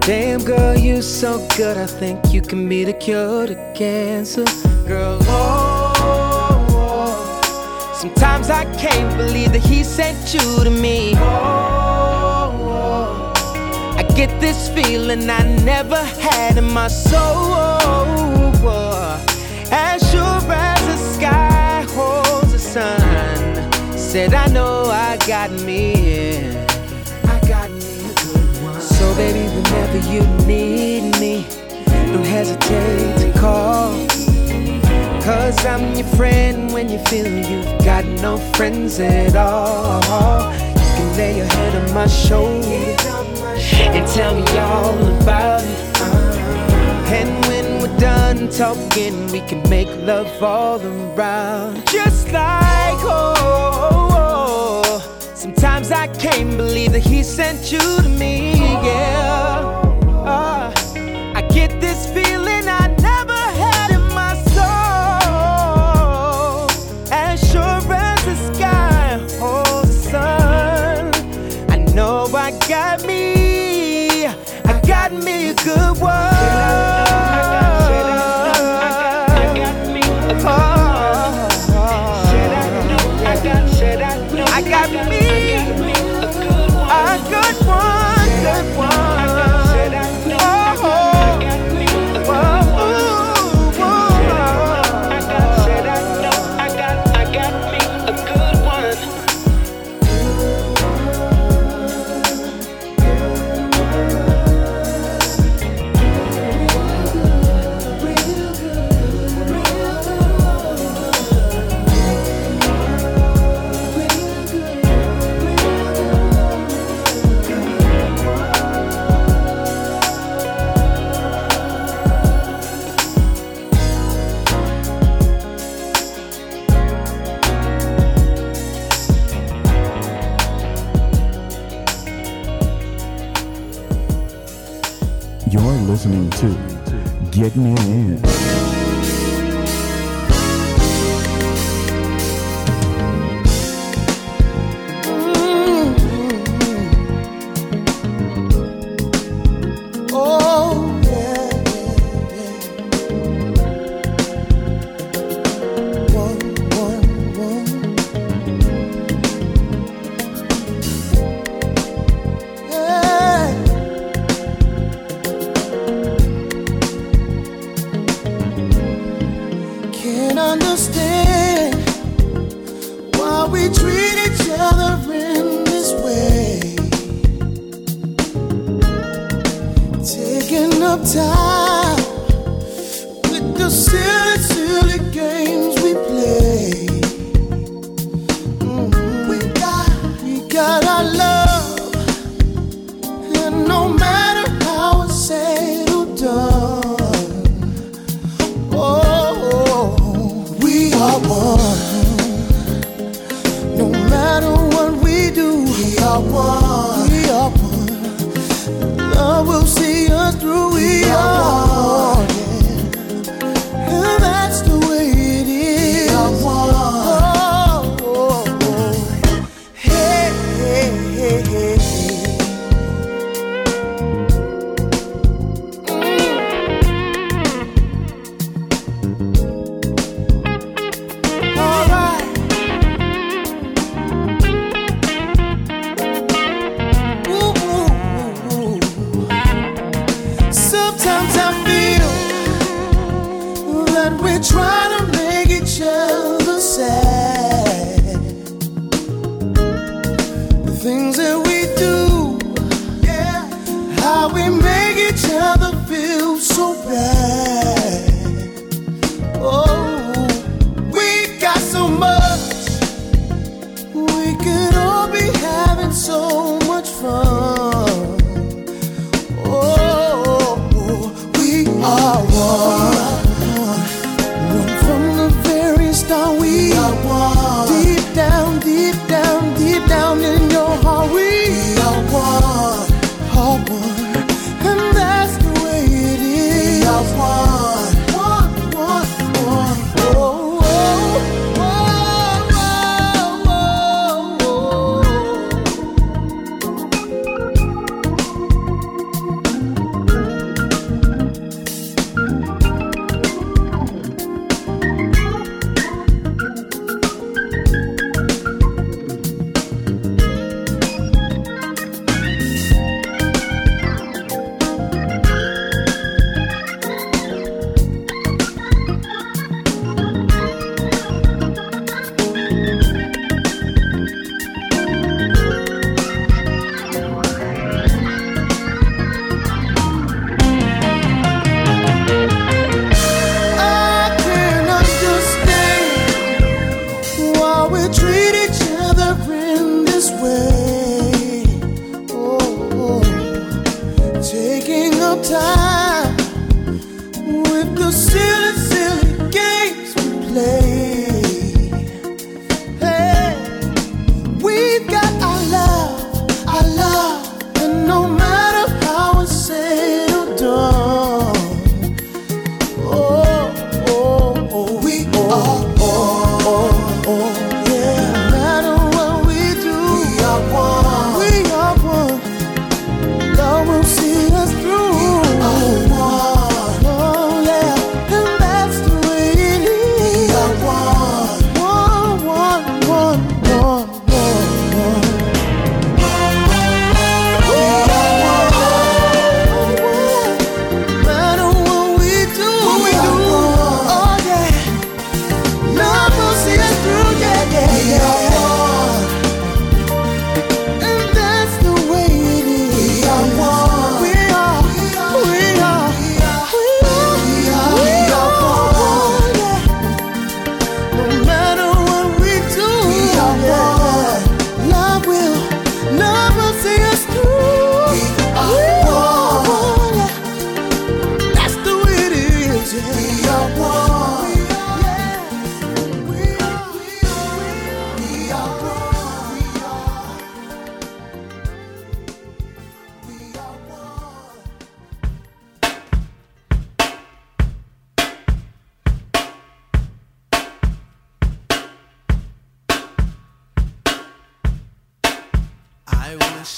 Damn, girl, you so good. I think you can be the cure to cancer. Girl, oh, oh. sometimes I can't believe that he sent you to me. Oh, oh. I get this feeling I never had in my soul. As sure as the sky holds the sun, said I know I got me. in. Baby, whenever you need me, don't hesitate to call. Cause I'm your friend when you feel you've got no friends at all. You can lay your head on my shoulder and tell me all about it. And when we're done talking, we can make love all around. Just like, oh, oh. Sometimes I can't believe that he sent you to me, yeah. Ah, I get this feeling I never had in my soul. As sure as the sky holds the sun, I know I got me, I got me a good one.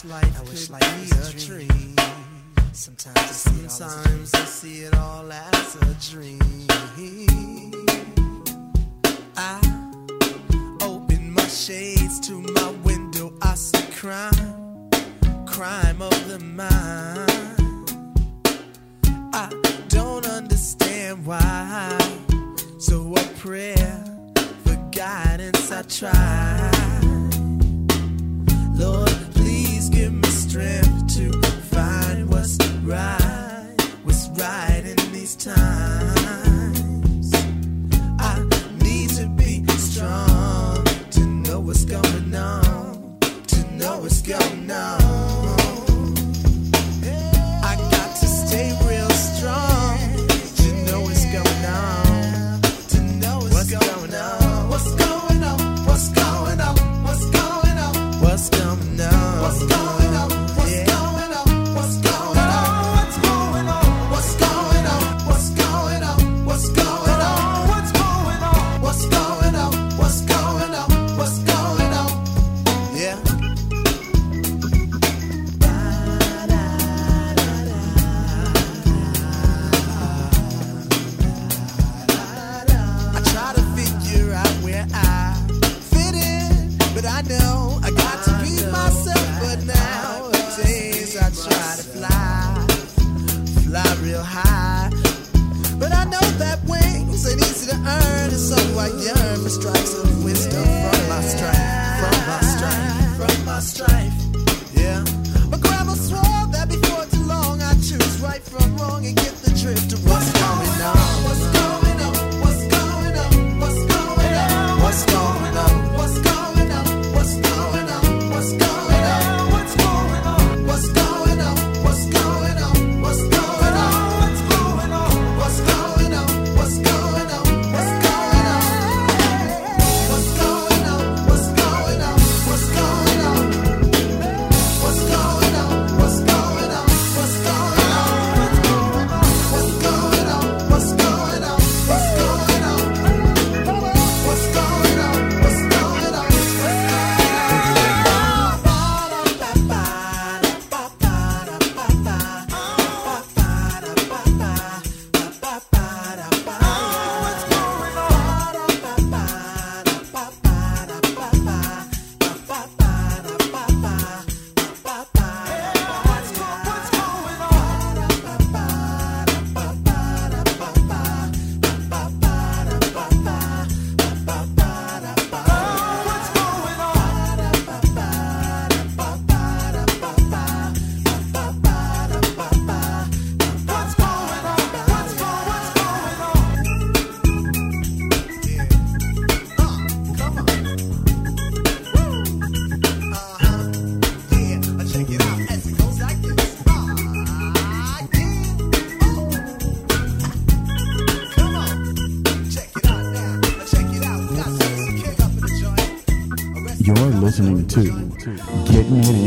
I wish life be a dream. Sometimes, I see, Sometimes I see it all as a dream. I open my shades to my window. I see crime, crime of the mind. I don't understand why. So a prayer for guidance I try. Lord, strength to find what's right, what's right in these times. I need to be strong to know what's going on, to know what's going on. Listening to Getting In.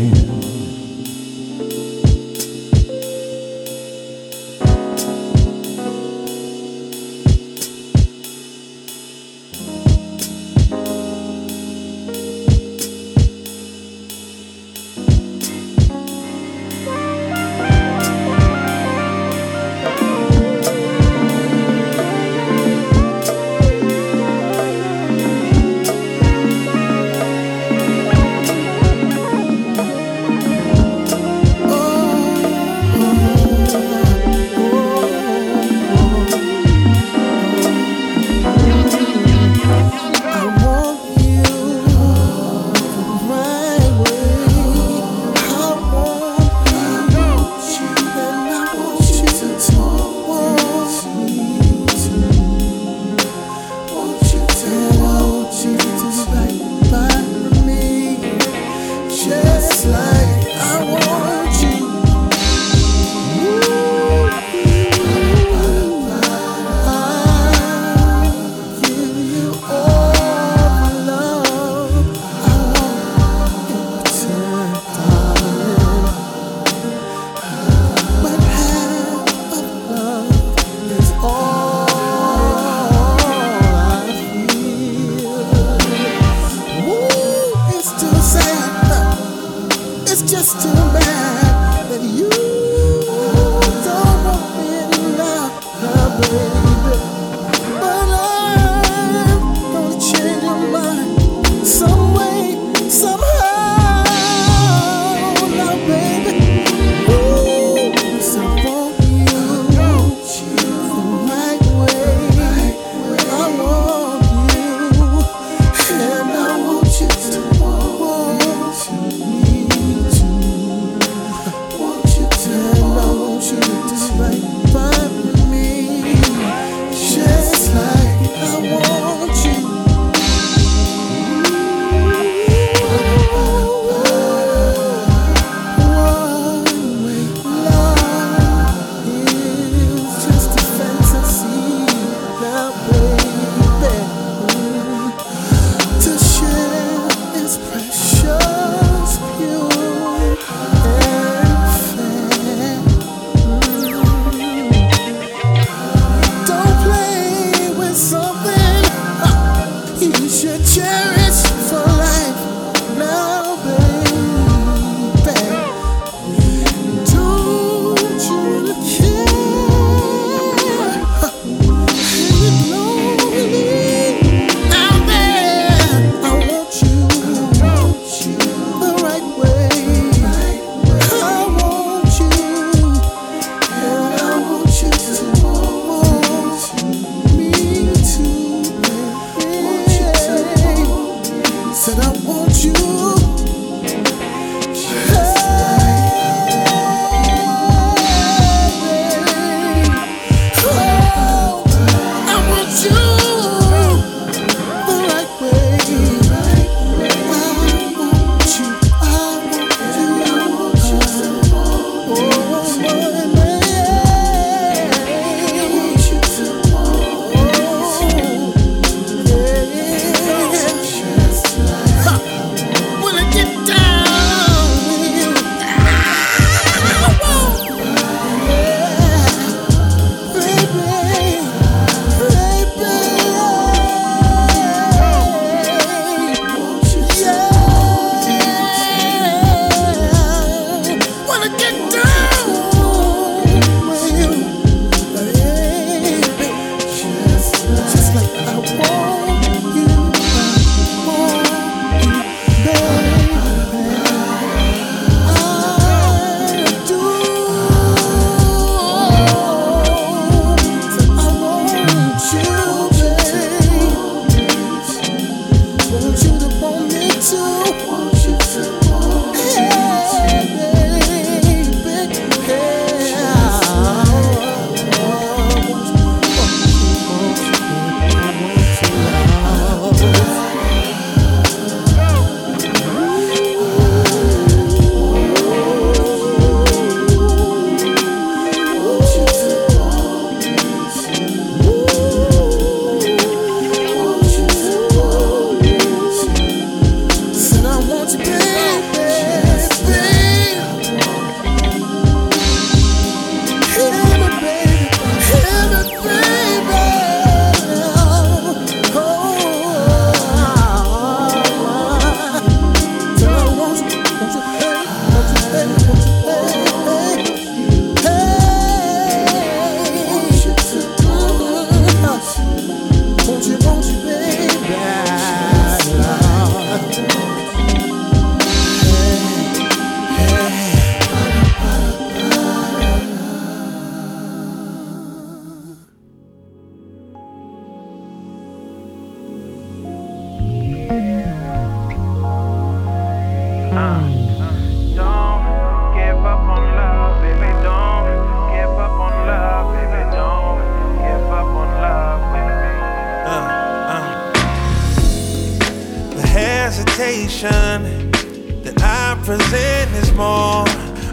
That I present is more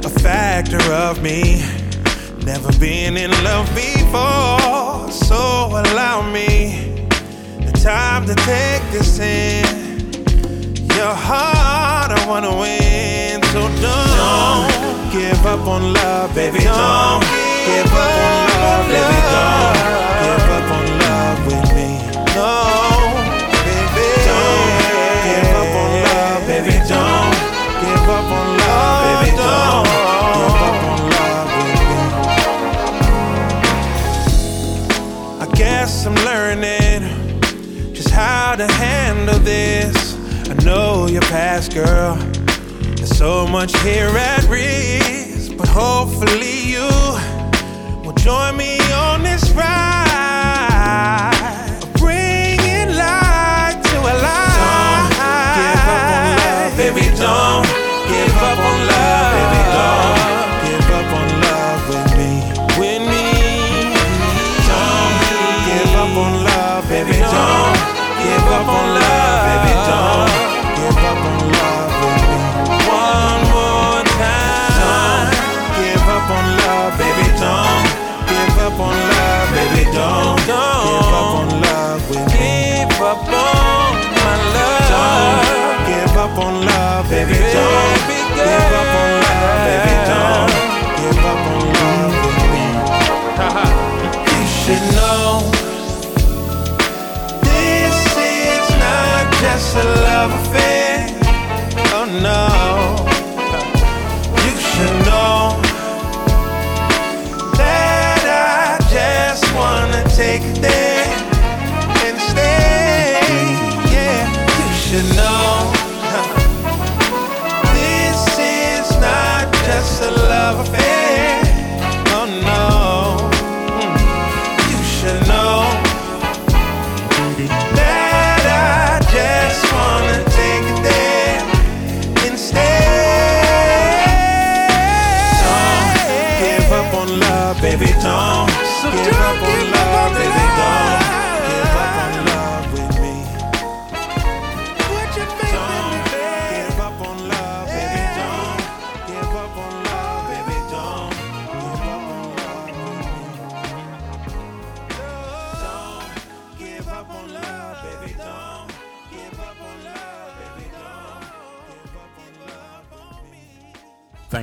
a factor of me never been in love before. So allow me the time to take this in. Your heart, I wanna win. So don't, give up on love, baby. Don't give up on love, baby. Don't give up on love with me. No, I'm learning just how to handle this. I know your past, girl. There's so much here at risk, but hopefully you will join me on this ride, bringing light to a lie. Don't give up on love, baby. Don't give up on love, Don't give up on love, baby. Just a love affair. Oh no.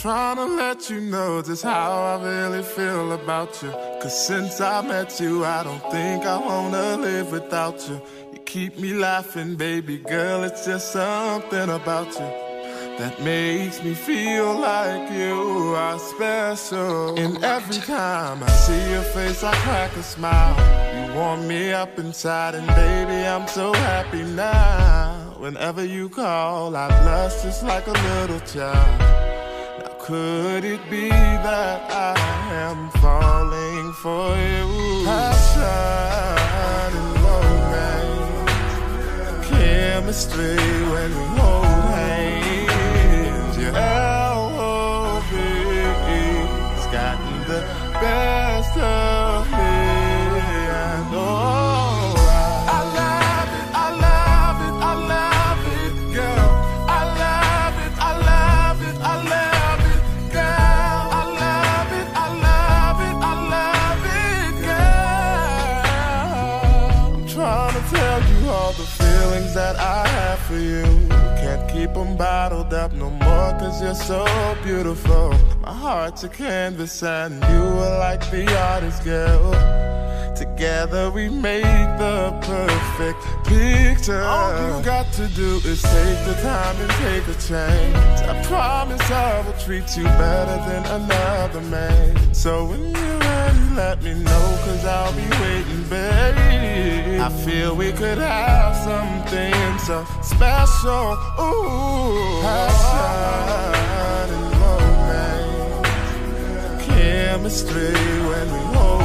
Trying to let you know just how I really feel about you. Cause since I met you, I don't think I wanna live without you. You keep me laughing, baby girl. It's just something about you that makes me feel like you are special. And every time I see your face, I crack a smile. You warm me up inside, and baby, I'm so happy now. Whenever you call, I blush just like a little child. Could it be that I am falling for you? Passion and romance, chemistry when we hold hands. Your L.O.V.'s gotten the best of Cause you're so beautiful. My heart's a canvas and you are like the artist girl. Together we make the perfect picture. All you got to do is take the time and take a chance I promise I will treat you better than another man. So when you're let me know, cause I'll be waiting, baby. I feel we could have something so special. Ooh, passion and romance, chemistry when we hold.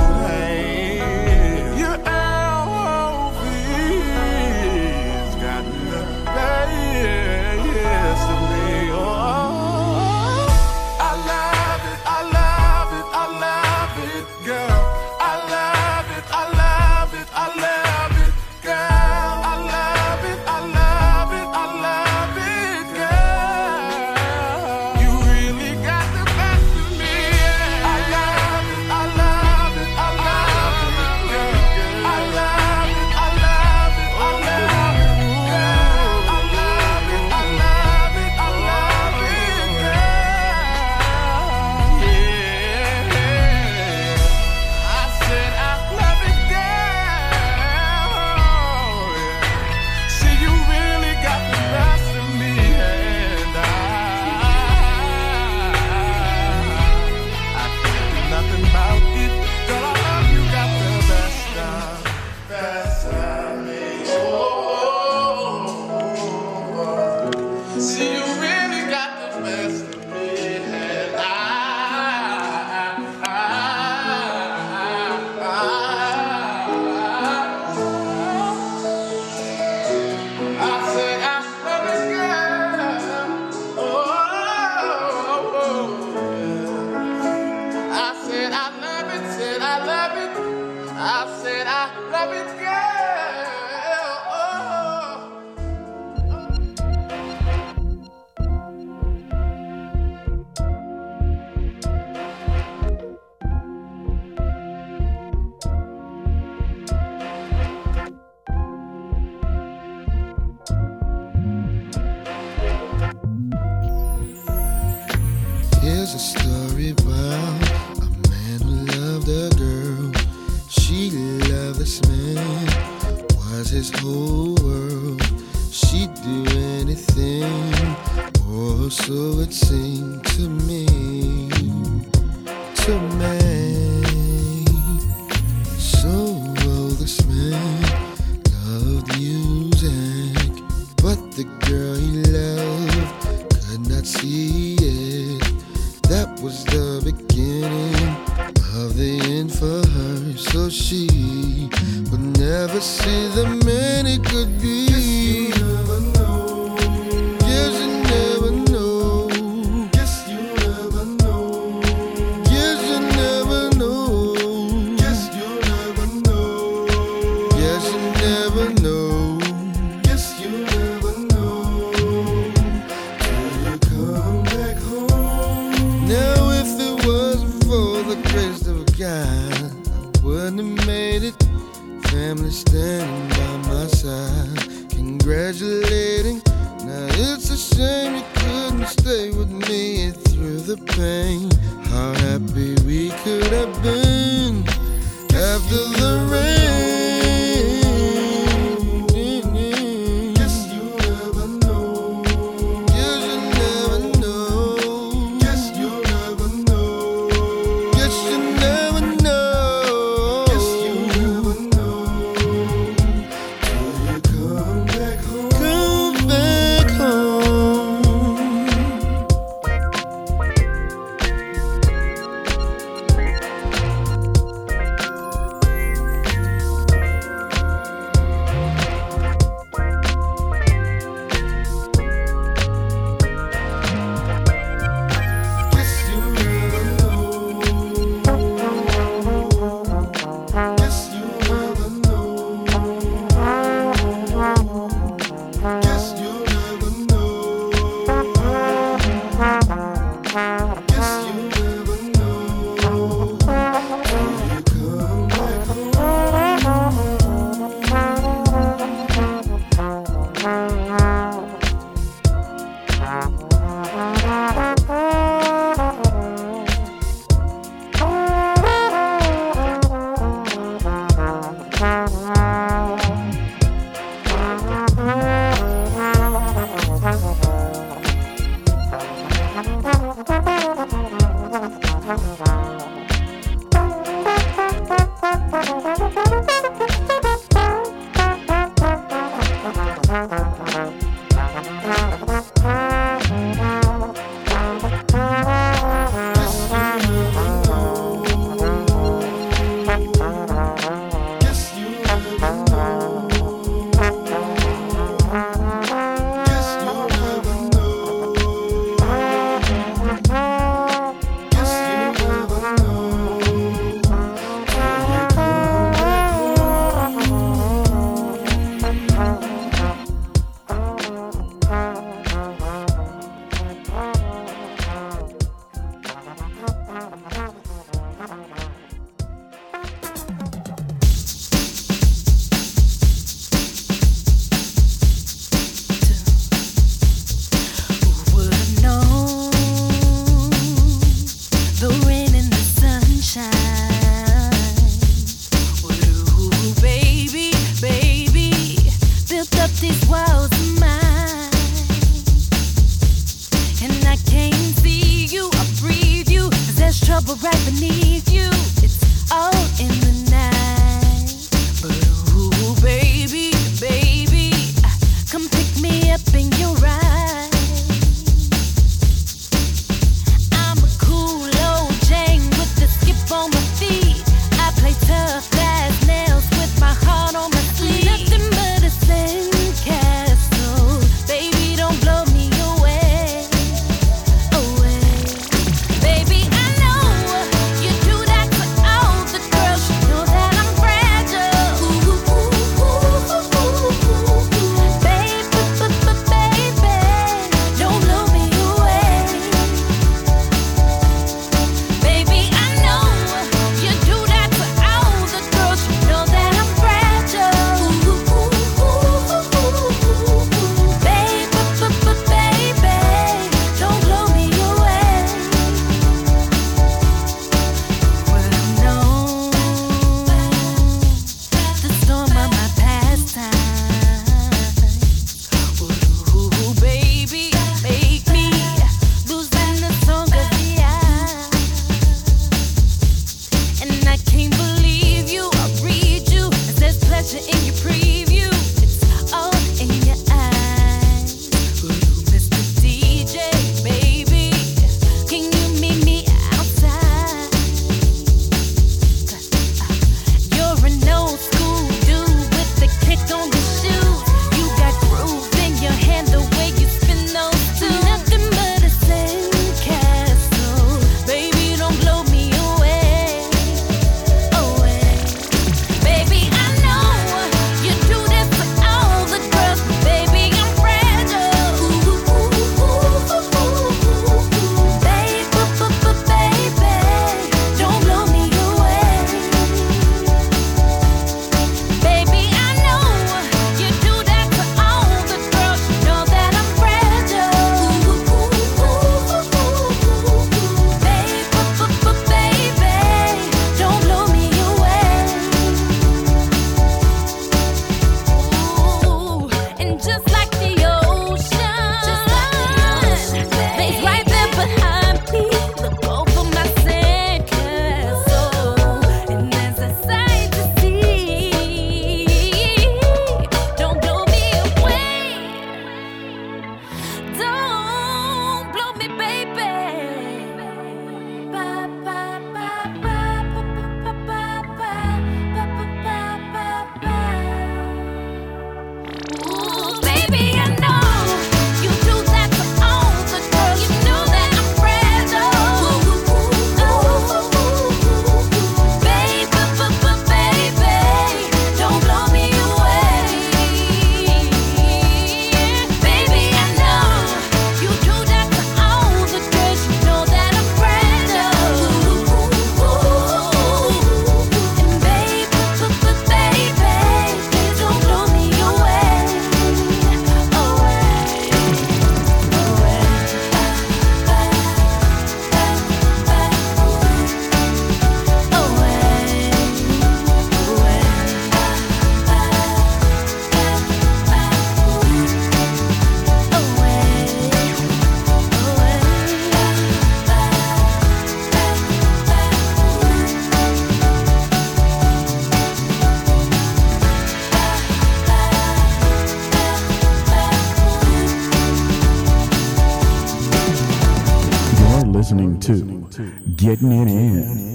Admit.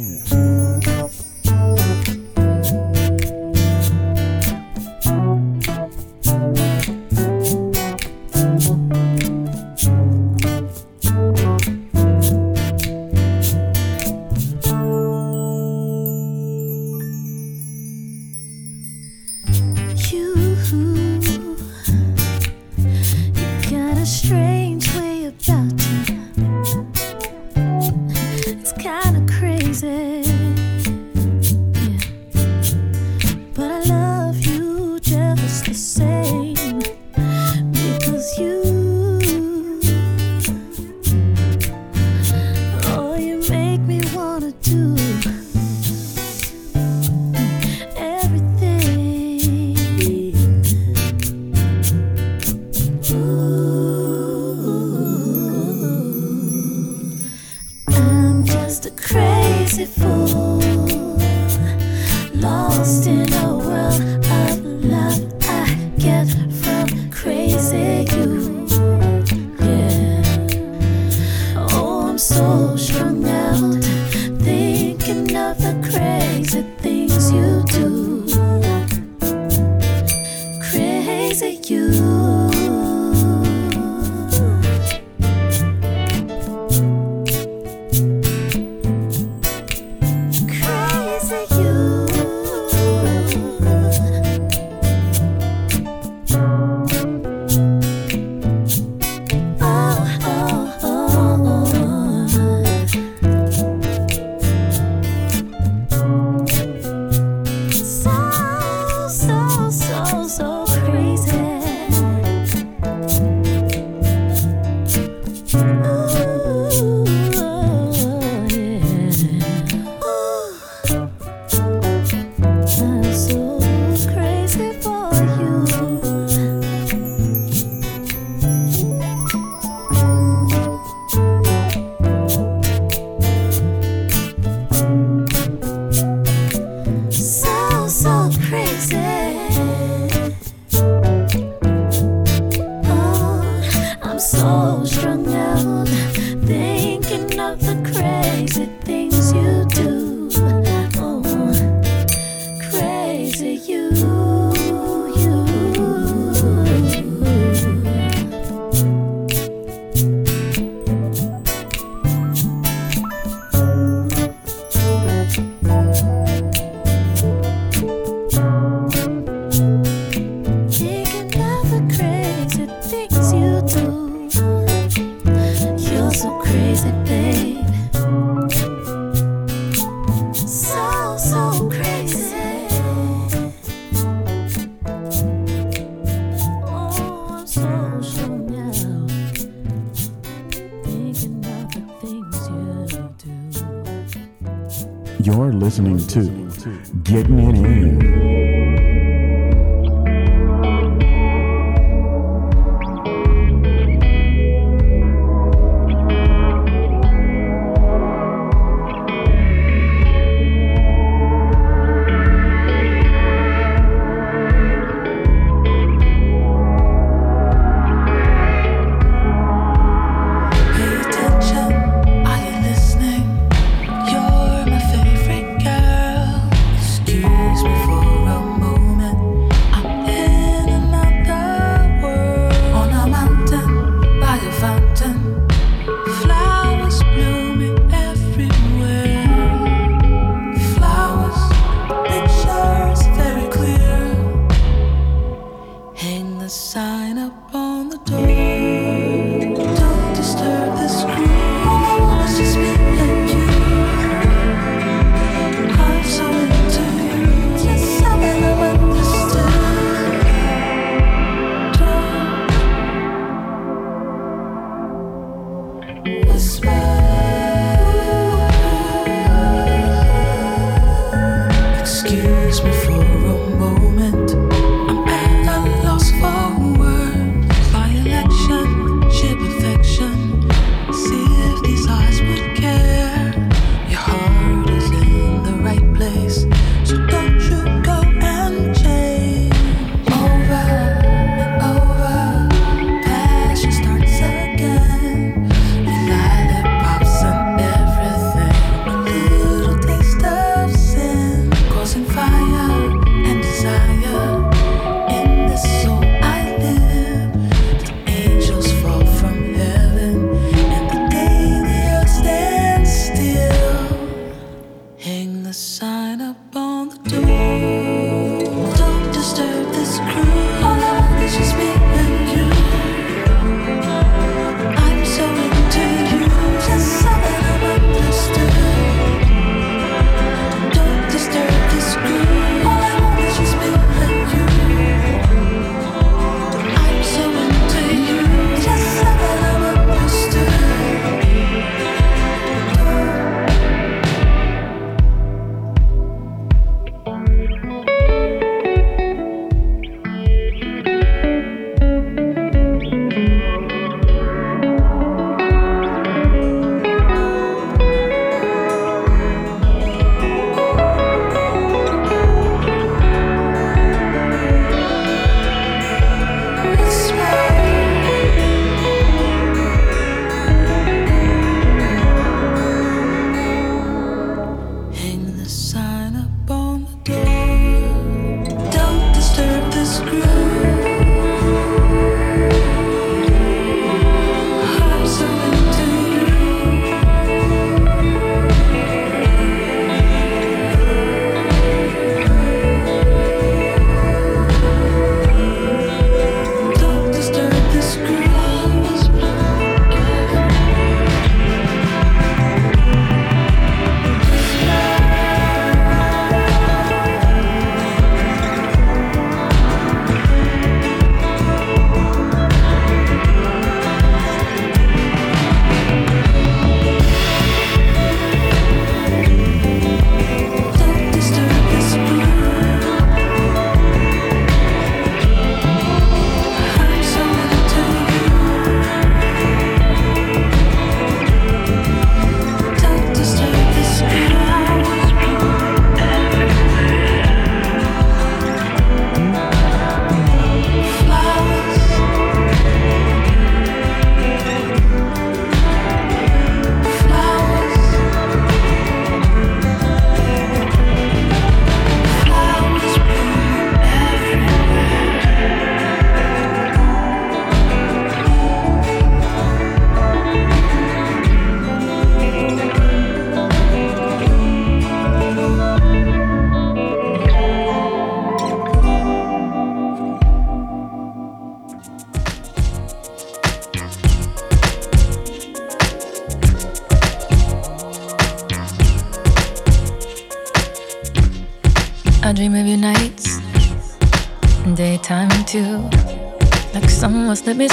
Oh,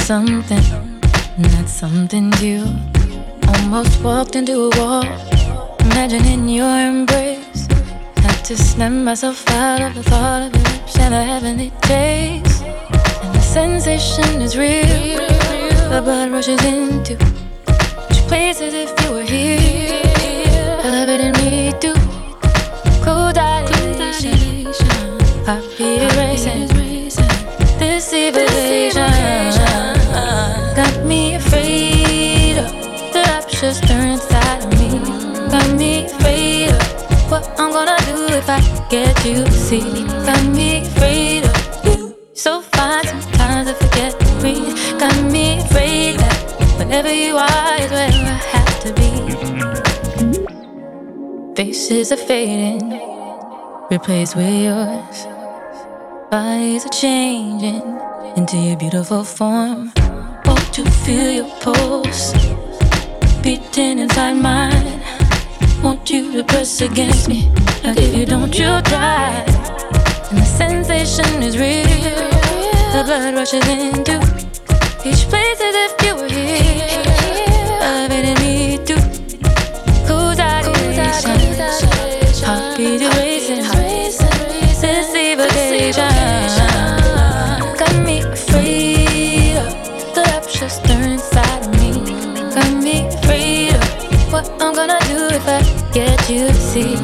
something, that something you almost walked into a wall. Imagining your embrace, had to snap myself out of the thought of your lips and the heavenly taste. And the sensation is real, the blood rushes into each place as if you were here. Get you to see. Got me afraid of you. So fine sometimes I forget to breathe. Got me afraid that whenever you are is where I have to be. Faces are fading, replaced with yours. Bodies are changing into your beautiful form. Want to feel your pulse beating inside mine. Want you to press against me, like if you don't, you die. And the sensation is real. The blood rushes into each place as if you were here. Elevating me to cool dilation, heartbeat erasing. This evocation got me afraid of the rapture stirring inside me. Got me afraid of what I'm gonna do if I get you to see.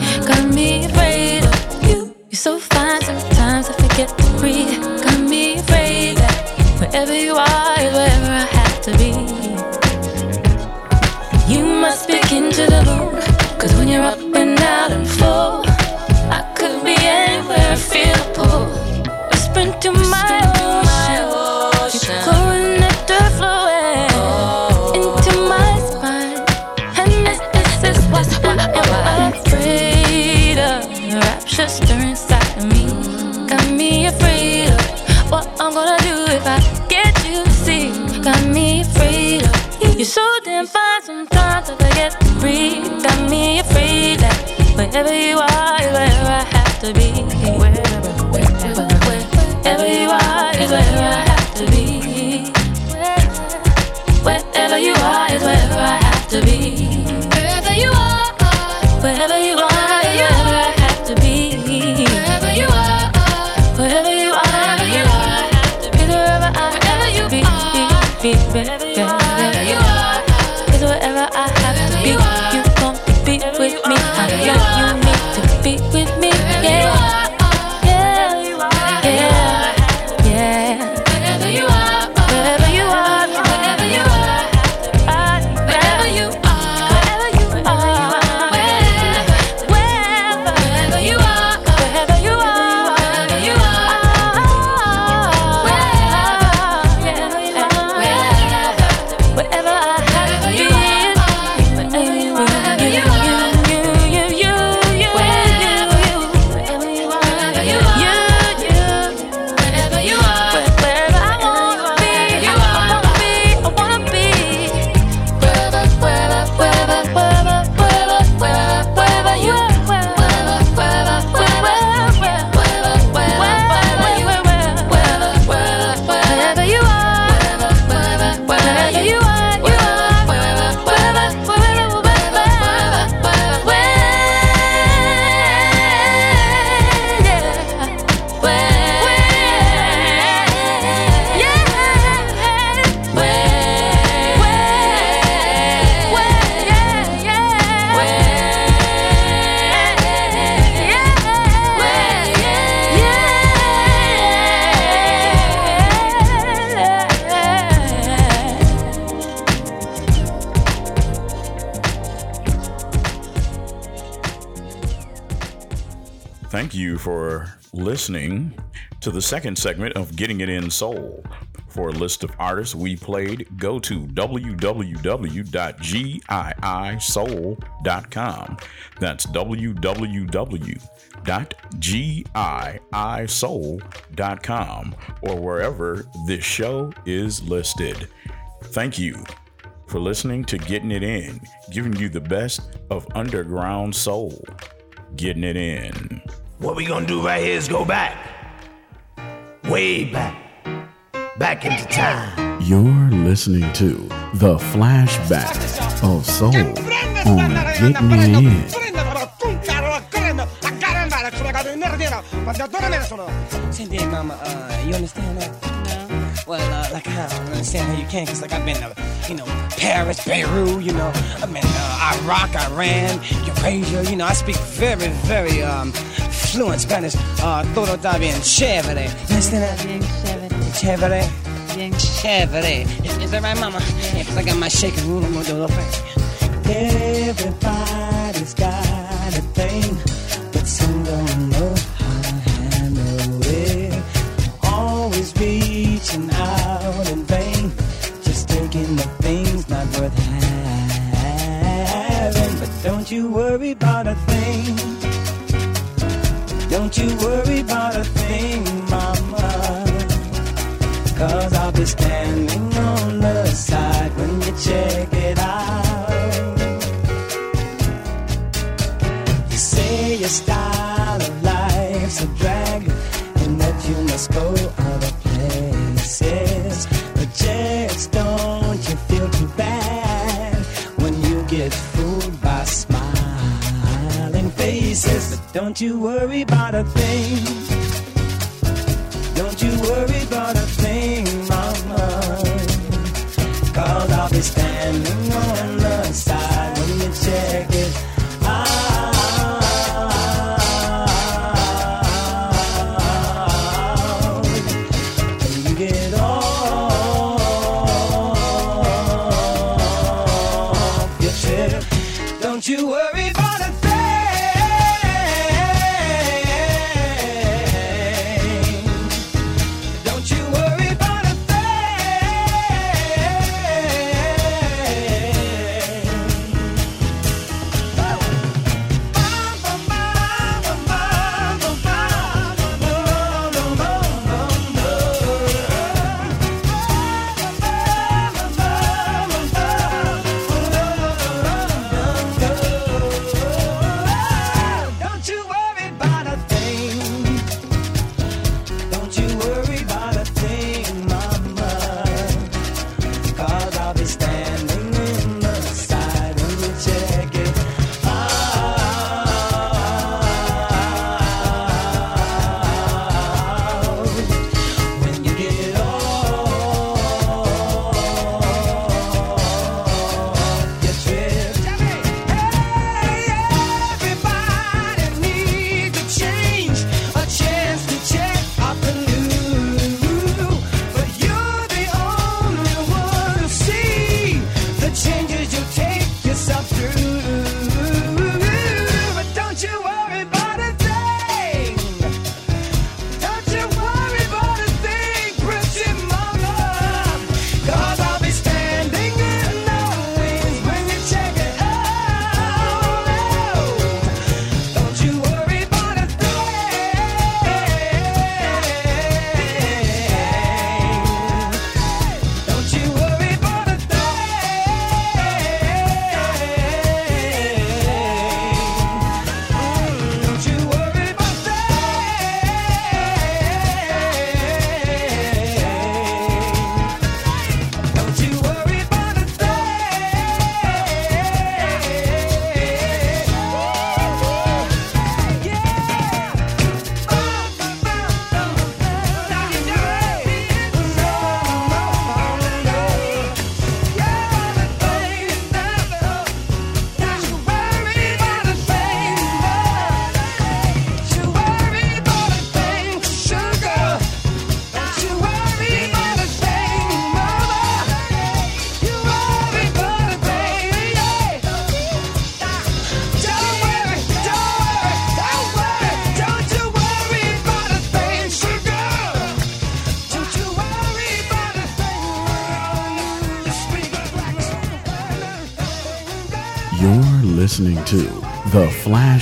To the second segment of Getting It In Soul. For a list of artists we played, go to www.giisoul.com. That's www.giisoul.com or wherever this show is listed. Thank you for listening to Getting It In, giving you the best of underground soul. Getting it in. What we gonna do right here is go back. Way back. Back into time. You're listening to the flashback of soul on Getting It In. Cindy, mama, uh, you understand that? No. Well, uh, like, I don't understand how you can, because, like, I've been to, you know, Paris, Beirut, you know, I've been uh, Iraq, Iran, Eurasia, you know, I speak very, very um, fluent Spanish. Uh, todo está bien chévere. You understand that? Bien chévere. Chévere. Bien Chévere. Is, is that right, mama? Yeah, 'cause I got my shaking room, I'm gonna do a little thing. Everybody's got a thing, but some don't know Always reaching out in vain, just taking the things not worth having. But don't you worry about a thing. Don't you worry about a thing, mama. Cause I'll be standing on the side when you check it out. You say your style of life's a drag and that you must go don't you worry about a thing. Don't you worry about a thing, mama. Cause I'll be standing on the side when you check it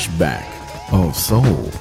flashback of soul.